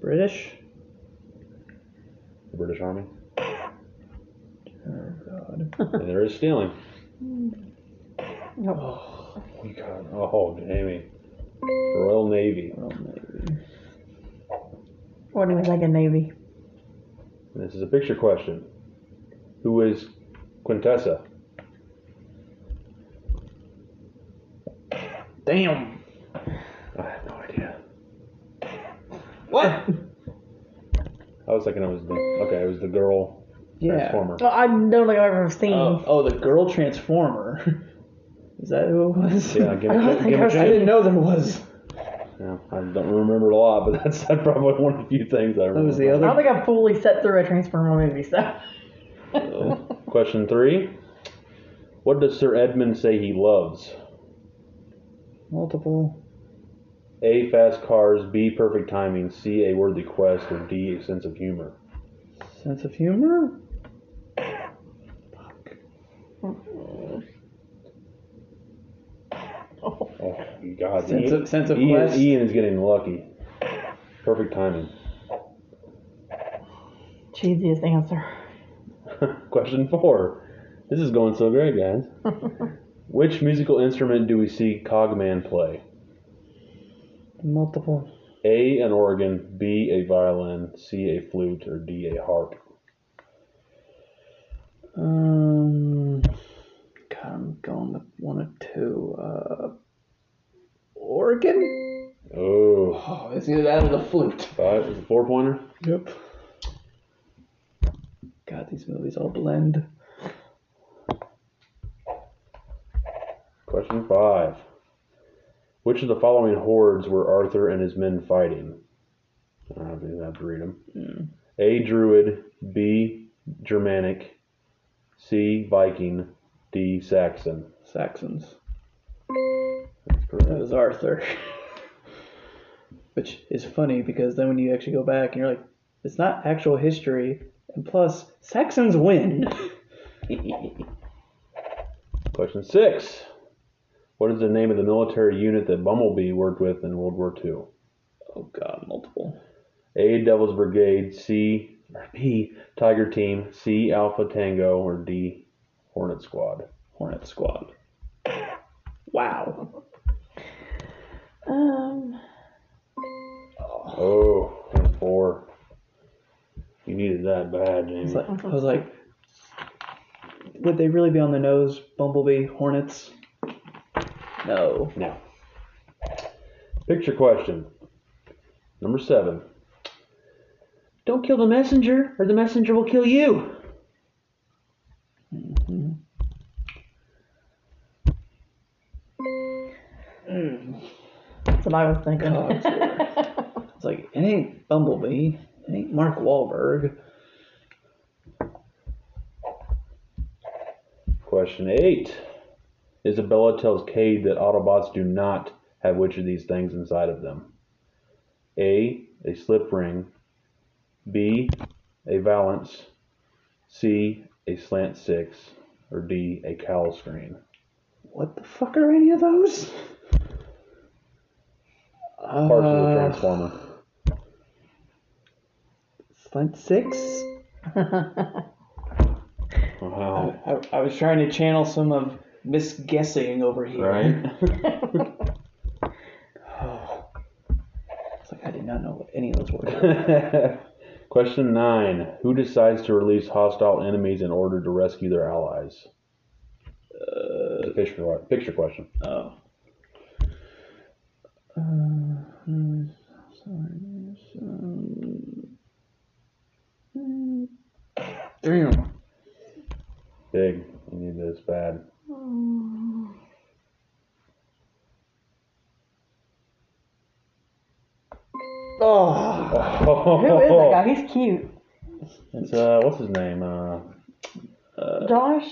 British. The British Army. Oh God. and there is stealing. <laughs> oh. Got oh Jamie. Royal Navy. Well, maybe. What do you like a Navy? This is a picture question. Who is Quintessa? Damn. I have no idea. What? <laughs> I was thinking it was the okay. It was the girl Yeah. Transformer. Well, I don't think I've ever seen. Oh, oh, the girl transformer. <laughs> Is that who it was? Yeah, give <laughs> I it, don't give think it I've a I didn't know there was. Yeah, I don't remember it a lot, but <laughs> that's probably one of the few things I remember. That was the I don't think I've fully sat through a Transformer movie, so. Uh, question three. What does Sir Edmund say he loves? Multiple. A. Fast cars. B. Perfect timing. C. A worthy quest. Or D. A sense of humor. Sense of humor? Oh God! Sense Ian, of- sense of Ian, quest? Ian is getting lucky. Perfect timing. Cheesiest answer. <laughs> Question four. This is going so great, guys. <laughs> Which musical instrument do we see Cogman play? Multiple. A. An organ. B. A violin. C. A flute. Or D. A harp. Um. God, I'm going with one of two. Uh. Organ? Oh, Oh, it's either that or the flute. Uh, five is a four pointer. Yep. God, these movies all blend. Question five. Which of the following hordes were Arthur and his men fighting? I don't even have to read them. Hmm. A. Druid. B. Germanic. C. Viking. D. Saxon. Saxons. That was Arthur. <laughs> Which is funny because then when you actually go back and you're like, it's not actual history, and plus, Saxons win. <laughs> Question six. What is the name of the military unit that Bumblebee worked with in World War II? Oh god, multiple. A. Devil's Brigade. C. Or B. Tiger Team. C. Alpha Tango. Or D. Hornet Squad. Hornet Squad. Wow. Um. Oh, that's four. You needed that bad, It's Jamie. like, I was like, would they really be on the nose, Bumblebee, Hornets? No. No. picture question. Number seven. Don't kill the messenger, or the messenger will kill you. What I was thinking. Cogsworth. <laughs> It's like, it ain't Bumblebee. It ain't Mark Wahlberg. Question eight. Isabella tells Cade that Autobots do not have which of these things inside of them? A. A slip ring. B. A valance. C. A slant six. Or D. A cowl screen. What the fuck are any of those? <laughs> Parts of the Uh, Transformer. Slant six? Wow. I, I was trying to channel some of misguessing over here. Right? Oh. <laughs> It's like I did not know what any of those were. <laughs> Question nine. Who decides to release hostile enemies in order to rescue their allies? uh, Picture, picture question. oh. Uh, sorry, um, Damn. Big. You need this bad. Oh. <laughs> Who is that guy? He's cute. It's uh, what's his name? Uh, Josh.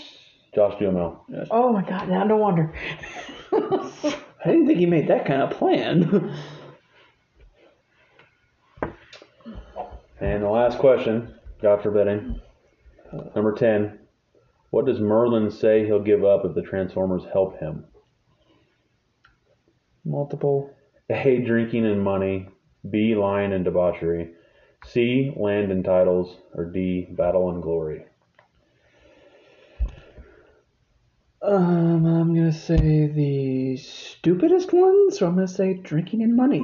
Josh Duhamel. Oh my god, now no wonder. <laughs> I didn't think he made that kind of plan. And the last question, God forbidding. Number ten. What does Merlin say he'll give up if the Transformers help him? Multiple. A. Drinking and money. B. Lying and debauchery. C. Land and titles. Or D. Battle and glory. Um, I'm gonna say the stupidest one, so I'm gonna say drinking and money.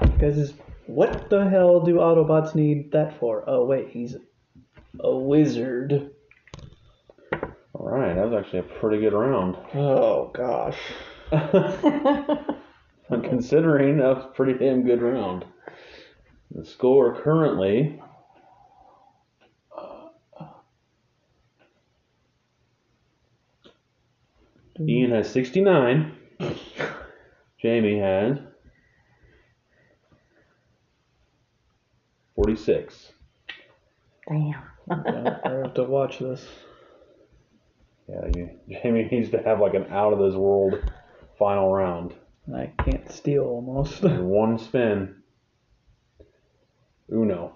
Because what the hell do Autobots need that for? Oh wait, he's a wizard. All right, that was actually a pretty good round. Oh gosh. <laughs> Considering that was a pretty damn good round. The score currently Ian has 69. Jamie has 46. Damn. I have to watch this. Yeah, you, Jamie <laughs> needs to have like an out of this world final round. I can't steal almost. In <laughs> one spin. Uno.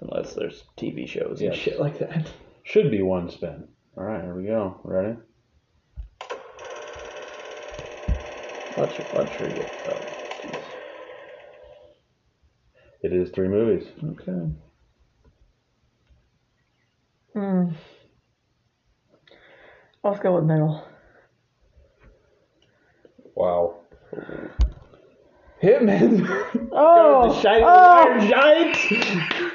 Unless there's TV shows Yes. and shit like that. Should be one spin. All right, here we go. Ready? Watch it, watch her get. Oh, jeez. It is three movies. Okay. Mm. Let's go with middle. Wow. Hitman. <laughs> Oh, the Shining oh. Iron Giant.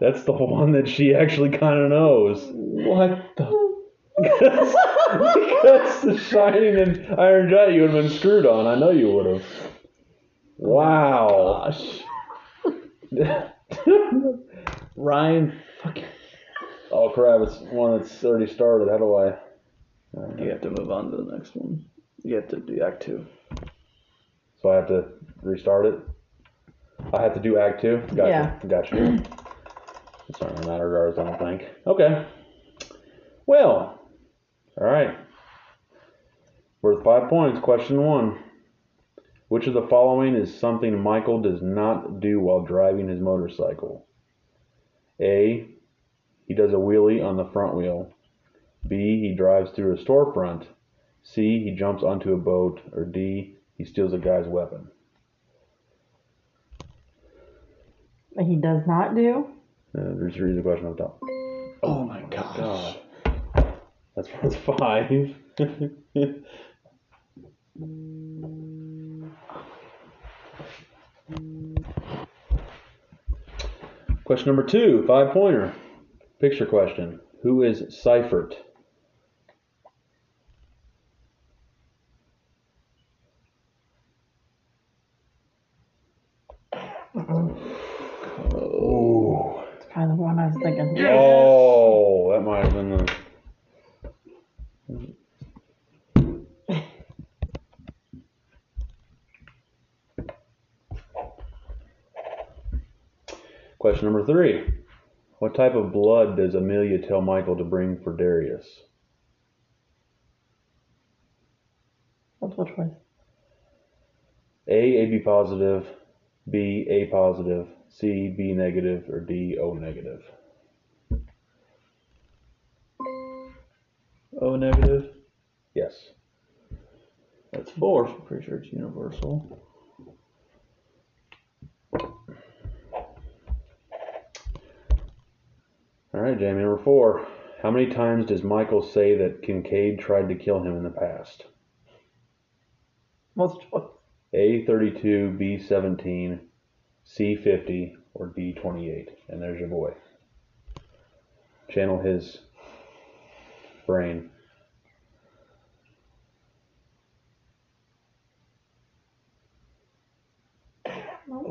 That's the one that she actually kind of knows. What the? Because, because the Shining and Iron Giant you would have been screwed on. I know you would have. Wow. Gosh. <laughs> Ryan. Fucking. oh crap! It's one that's already started. How do I? You have to move on to the next one. You have to do Act Two. So I have to restart it. I have to do Act Two. Gotcha. Yeah. Gotcha. It's not gonna matter regardless. I don't think. Okay. Well. All right. Worth five points. Question one. Which of the following is something Michael does not do while driving his motorcycle? A. He does a wheelie on the front wheel. B. He drives through a storefront. C. He jumps onto a boat. Or D. He steals a guy's weapon. He does not do. Uh, just read the question up top. Oh my gosh. God. That's worth five. question number two, five pointer. Picture question. Who is Seifert? Oh. It's probably the one I was thinking. Oh, that might have been the. Question number three. What type of blood does Amelia tell Michael to bring for Darius? Multiple choice. A, AB positive, B, A positive, C, B negative, or D, O negative. O negative. Yes. That's four. So pretty sure it's universal. All right, Jamie, number four. How many times does Michael say that Kincaid tried to kill him in the past? Multiple choice. A, 32, B, 17, C, 50, or D, 28. And there's your boy. Channel his brain. I'm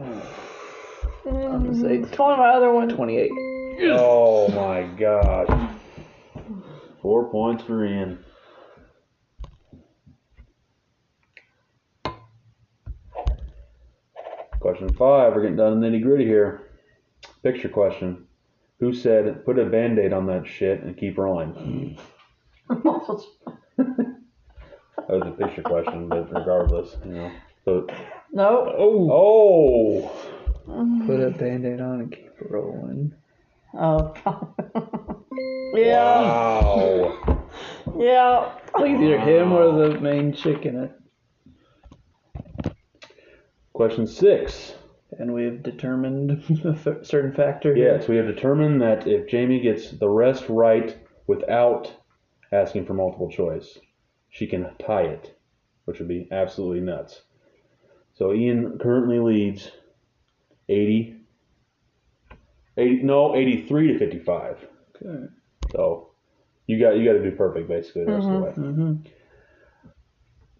gonna say It's one of my other ones. 28. Oh my god. Four points for Ian. Question five. We're getting down to nitty gritty here. Picture question. Who said, put a band aid on that shit and keep rolling? That was a picture question, but regardless, you know. So, No. Oh. oh! Put a band aid on and keep rolling. Oh. <laughs> yeah. Wow. Yeah. Like it's either him or the main chick in it. Question six. And we've determined <laughs> a f- certain factor here. Yes, we have determined that if Jamie gets the rest right without asking for multiple choice, she can tie it, which would be absolutely nuts. So Ian currently leads 80, 80 no, 83 to 55. Okay. So you got you got to do perfect basically the rest of the way. Mm-hmm.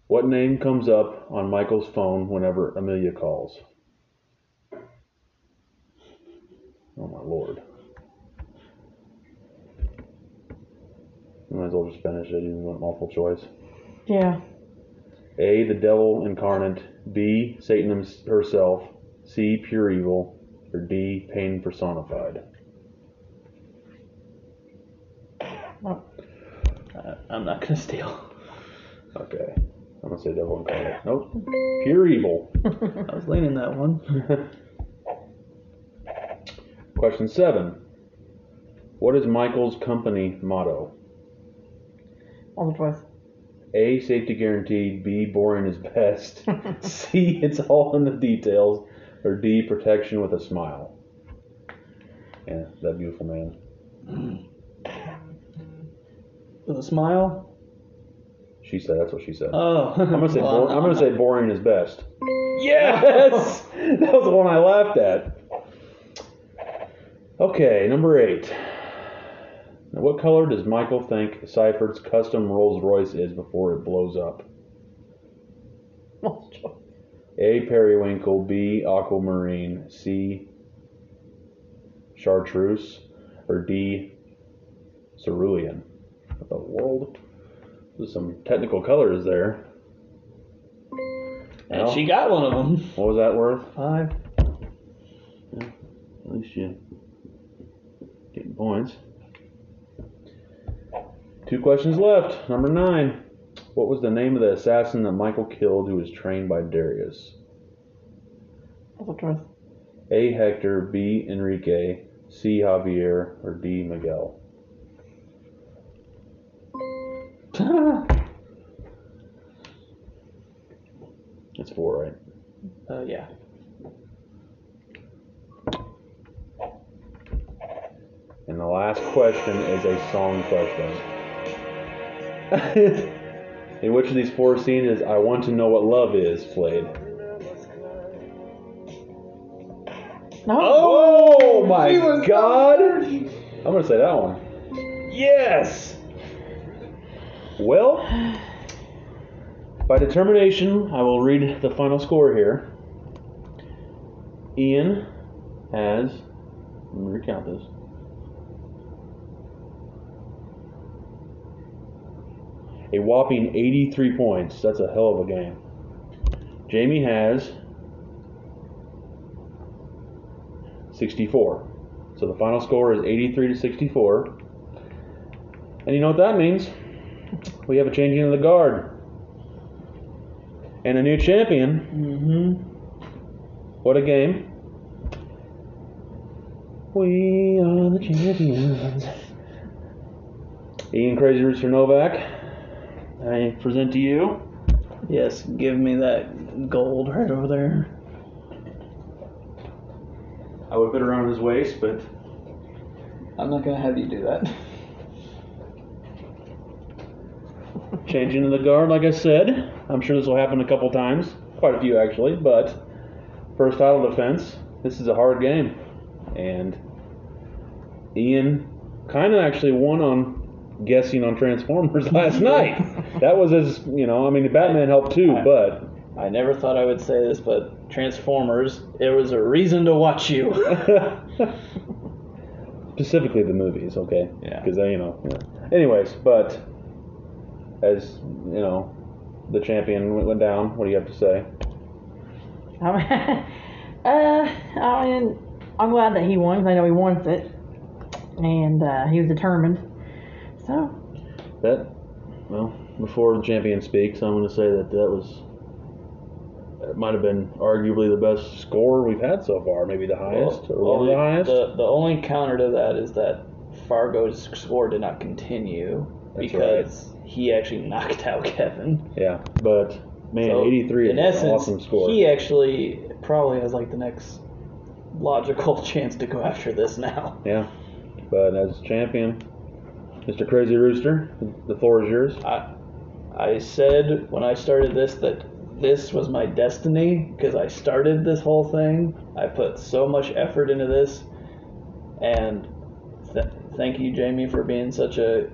What name comes up on Michael's phone whenever Amelia calls? Oh my lord. You might as well just finish it even with multiple choice. Yeah. A. The devil incarnate. B. Satan herself. C. Pure evil. Or D. Pain personified. Uh, I'm not gonna steal. Okay. I'm gonna say devil incarnate. Nope. Pure evil. <laughs> I was leaning that one. <laughs> Question seven. What is Michael's company motto? Multiple choice. A. Safety guaranteed. B. Boring is best. <laughs> C. It's all in the details. Or D. Protection with a smile. Yeah, that beautiful man. <clears throat> With a smile. She said. That's what she said. Oh. <laughs> I'm gonna say. Well, I'm gonna say boring is best. Yes. <laughs> That was the one I laughed at. Okay, number eight. Now, what color does Michael think Seifert custom Rolls Royce is before it blows up? <laughs> Multiple choice. A. Periwinkle. B. Aquamarine. C. Chartreuse. Or D. Cerulean. What the world? There's some technical colors there. And Well, she got one of them. what was that worth? Five. At least you getting points. Two questions left. Number nine. What was the name of the assassin that Michael killed who was trained by Darius? Choice. A. Hector, B. Enrique, C. Javier, or D. Miguel? <laughs> It's four, right? uh, yeah. And the last question is a song question. <laughs> In which of these four scenes is I Want to Know What Love Is played? No. Oh my she was god! I'm gonna say that one. Yes! Well, by determination, I will read the final score here. Ian has. Let me recount this. A whopping 83 points. That's a hell of a game. Jamie has 64. So the final score is 83 to 64. And you know what that means? We have a changing of the guard. And a new champion. Mm-hmm. What a game. We are the champions. Ian Crazy Rooster Novak, I present to you. Yes, give me that gold right over there. I would put it around his waist, but I'm not gonna have you do that. <laughs> changing of the guard, like I said. I'm sure this will happen a couple times. Quite a few, actually. But first title defense, this is a hard game. And Ian kind of actually won on guessing on Transformers <laughs> last Knight. That was as you know, I mean, the Batman helped too, but I never thought I would say this, but Transformers, it was a reason to watch you. <laughs> specifically the movies, okay? Yeah. Because you know. Yeah. Anyways, but as you know, the champion went- went down. What do you have to say? I mean, <laughs> uh, I mean, I'm glad that he won 'cause I know he wants it, and uh, he was determined. So, That, well, before the champion speaks, I'm going to say that that was. It might have been arguably the best score we've had so far, maybe the highest or one of the highest. The, the only counter to that is that Fargo's score did not continue That's because he actually knocked out Kevin. yeah, but man, So, 83 in is essence, an awesome score. he actually probably has like the next logical <laughs> chance to go after this now. Yeah, but as champion, Mr. Crazy Rooster, the floor is yours. I I said when I started this that this was my destiny because I started this whole thing. I put so much effort into this, and th- thank you, Jamie, for being such a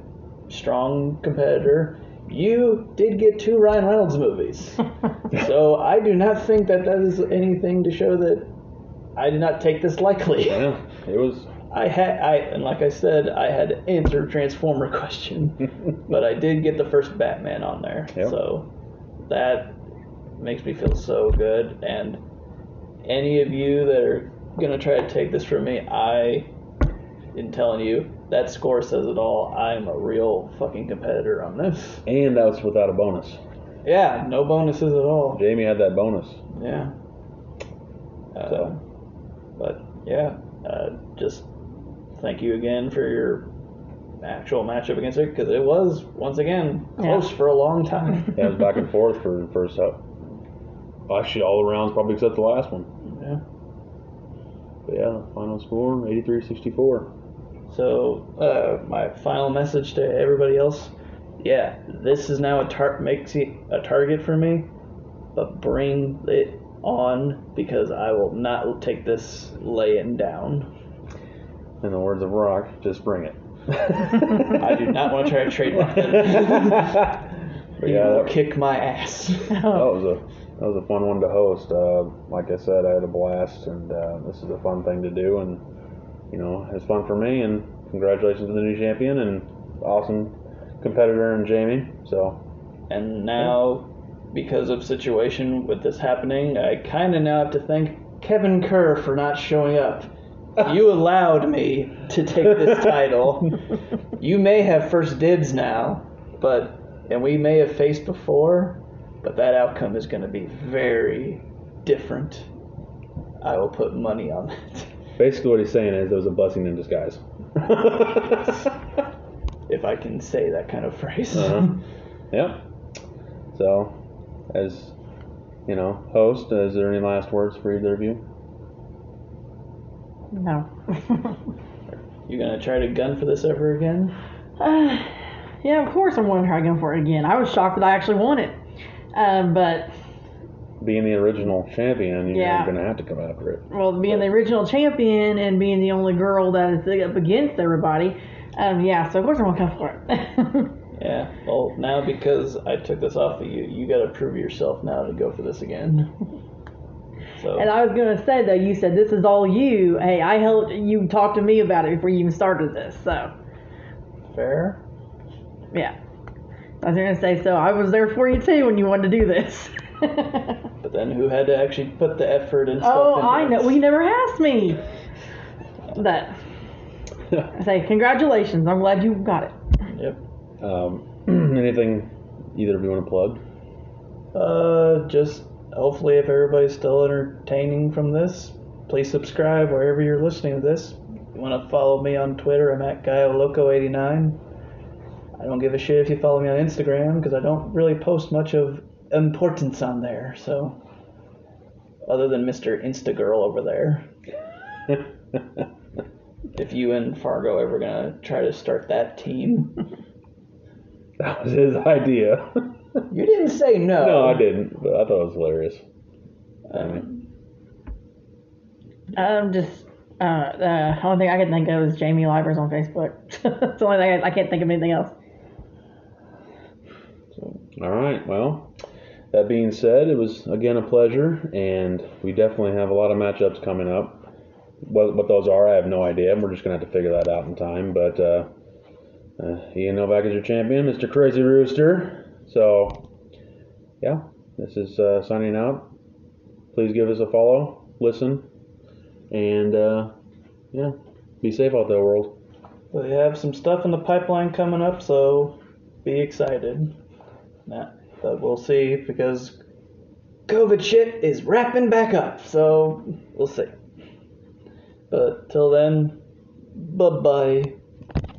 strong competitor. You did get two Ryan Reynolds movies, <laughs> so I do not think that that is anything to show that I did not take this lightly. Yeah, it was. I had I and like I said, I had to answer Transformer <laughs> question, but I did get the first Batman on there, Yep. so that makes me feel so good. And any of you that are gonna try to take this from me, I, in telling you, that score says it all. I'm a real fucking competitor on this. And that was without a bonus. Yeah, no bonuses at all. Jamie had that bonus. Yeah. Uh, So. But yeah, uh, just thank you again for your actual matchup against it because it was once again close for a long time. <laughs> Yeah, it was back and forth for the first half. Actually, all the rounds probably except the last one. yeah. But yeah, final score 83-64. So uh, my final message to everybody else: yeah, this is now a tar- makes it a target for me, but bring it on because I will not take this laying down. In the words of Rock, just bring it. <laughs> I do not want to try to trademark that. <laughs> But You yeah, will that, kick my ass. <laughs> that was a that was a fun one to host. Uh, like I said, I had a blast, and uh, this is a fun thing to do, and you know, it's fun for me. And congratulations to the new champion and awesome competitor and Jamie. So And now, because of situation with this happening, I kind of now have to thank Kevin Kerr for not showing up. You allowed me to take this <laughs> title. You may have first dibs now, but and we may have faced before, but that outcome is going to be very different. I will put money on that. basically, what he's saying is it was a blessing in disguise. <laughs> If I can say that kind of phrase. Uh-huh. <laughs> Yep. So, as you know, host, is there any last words for either of you? No. <laughs> You gonna try to gun for this ever again? Uh, <sighs> yeah, of course I'm going to try gun for it again. I was shocked that I actually won it. Um, but, Being the original champion, you're Yeah. going to have to come after it. well, being the original champion and being the only girl that is up against everybody, um, yeah, so of course I'm going to come for it. <laughs> Yeah. Well, now because I took this off of you, you got to prove yourself now to go for this again. <laughs> So and I was going to say, though, you said this is all you. Hey, I helped you talk to me about it before you even started this, so, fair. yeah. I was going to say, so I was there for you too when you wanted to do this. <laughs> But then who had to actually put the effort and stuff? Oh, into I know. this? Well, you never asked me. That. I say congratulations. I'm glad you got it. Yep. Um, <clears throat> anything either of you want to plug? Uh, just hopefully, if everybody's still entertaining from this, please subscribe wherever you're listening to this. If You want to follow me on Twitter? I'm at GuyoLoco89. I don't give a shit if you follow me on Instagram because I don't really post much of importance on there. So, other than Mr. Instagirl over there, <laughs> if you and Fargo ever gonna try to start that team, <laughs> that was his idea. <laughs> you didn't say no. no, I didn't, but I thought it was hilarious. Um, Um, just uh, the only thing I can think of is Jamie Livers on Facebook. <laughs> It's the only thing I, I can't think of anything else. All right. Well, that being said, it was again a pleasure, and we definitely have a lot of matchups coming up. What, what those are, I have no idea. We're just gonna have to figure that out in time. But uh, uh, Ian Novak is your champion, Mr. Crazy Rooster. So, yeah, this is uh, signing out. Please give us a follow, listen, and uh, yeah, be safe out there, world. We have some stuff in the pipeline coming up, so be excited. Nah, but we'll see because COVID shit is wrapping back up, so we'll see. But till then, bye bye.